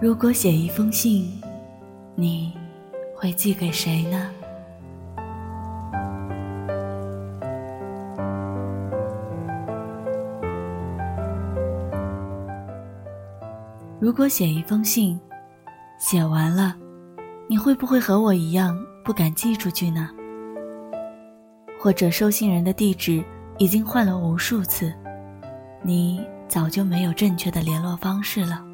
如果写一封信，你会寄给谁呢？如果写一封信，写完了，你会不会和我一样不敢寄出去呢？或者收信人的地址已经换了无数次，你早就没有正确的联络方式了？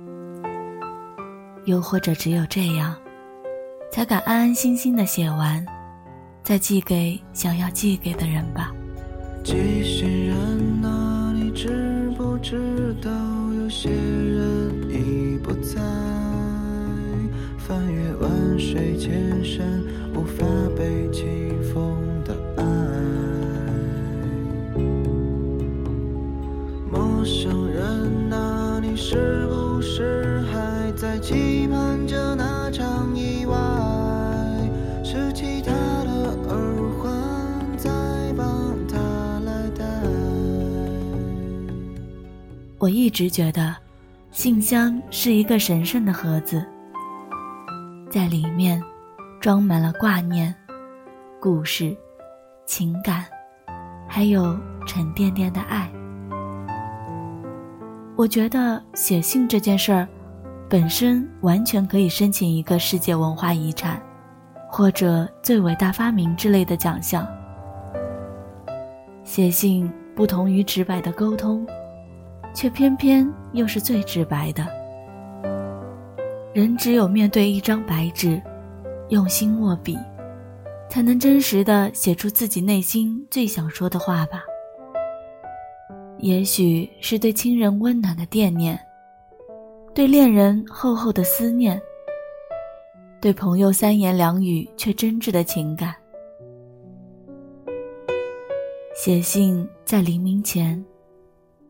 又或者只有这样，才敢安安心心的写完，再寄给想要寄给的人吧。寄信人啊，你知不知道有些人已不在？翻越万水千山，无法被起风的爱。陌生人啊，你是不是我一直觉得，信箱是一个神圣的盒子，在里面装满了挂念、故事、情感，还有沉甸甸的爱。我觉得写信这件事儿，本身完全可以申请一个世界文化遗产，或者最伟大发明之类的奖项。写信不同于直白的沟通，却偏偏又是最直白的。人只有面对一张白纸，用心握笔，才能真实的写出自己内心最想说的话吧。也许是对亲人温暖的惦念，对恋人厚厚的思念，对朋友三言两语却真挚的情感。写信在黎明前，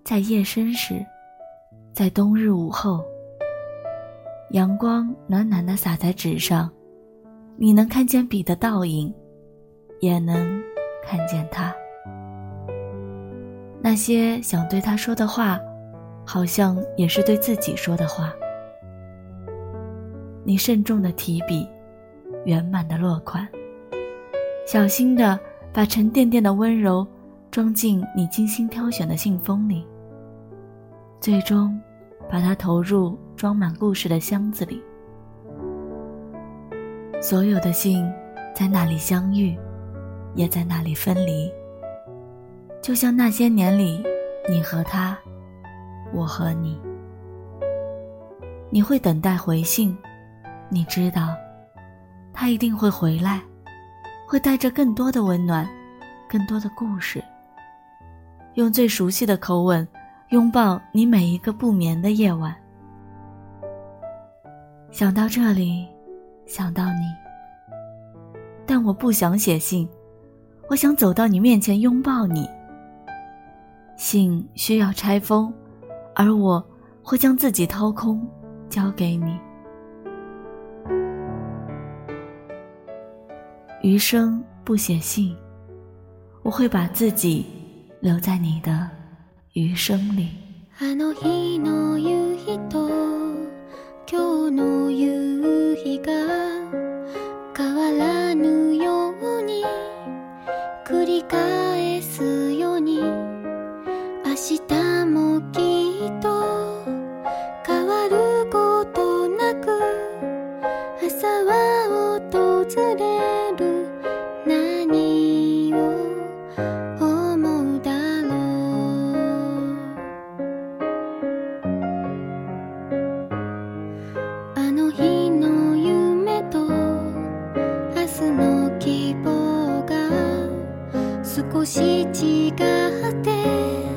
在夜深时，在冬日午后，阳光暖暖的洒在纸上，你能看见笔的倒影，也能看见他。那些想对他说的话，好像也是对自己说的话。你慎重的提笔，圆满的落款，小心的把沉甸甸的温柔装进你精心挑选的信封里，最终把它投入装满故事的箱子里。所有的信，在那里相遇，也在那里分离。就像那些年里，你和他，我和你，你会等待回信，你知道，他一定会回来，会带着更多的温暖，更多的故事，用最熟悉的口吻拥抱你每一个不眠的夜晚。想到这里，想到你，但我不想写信，我想走到你面前拥抱你。信需要拆封，而我会将自己掏空，交给你。余生不写信，我会把自己留在你的余生里。少し違って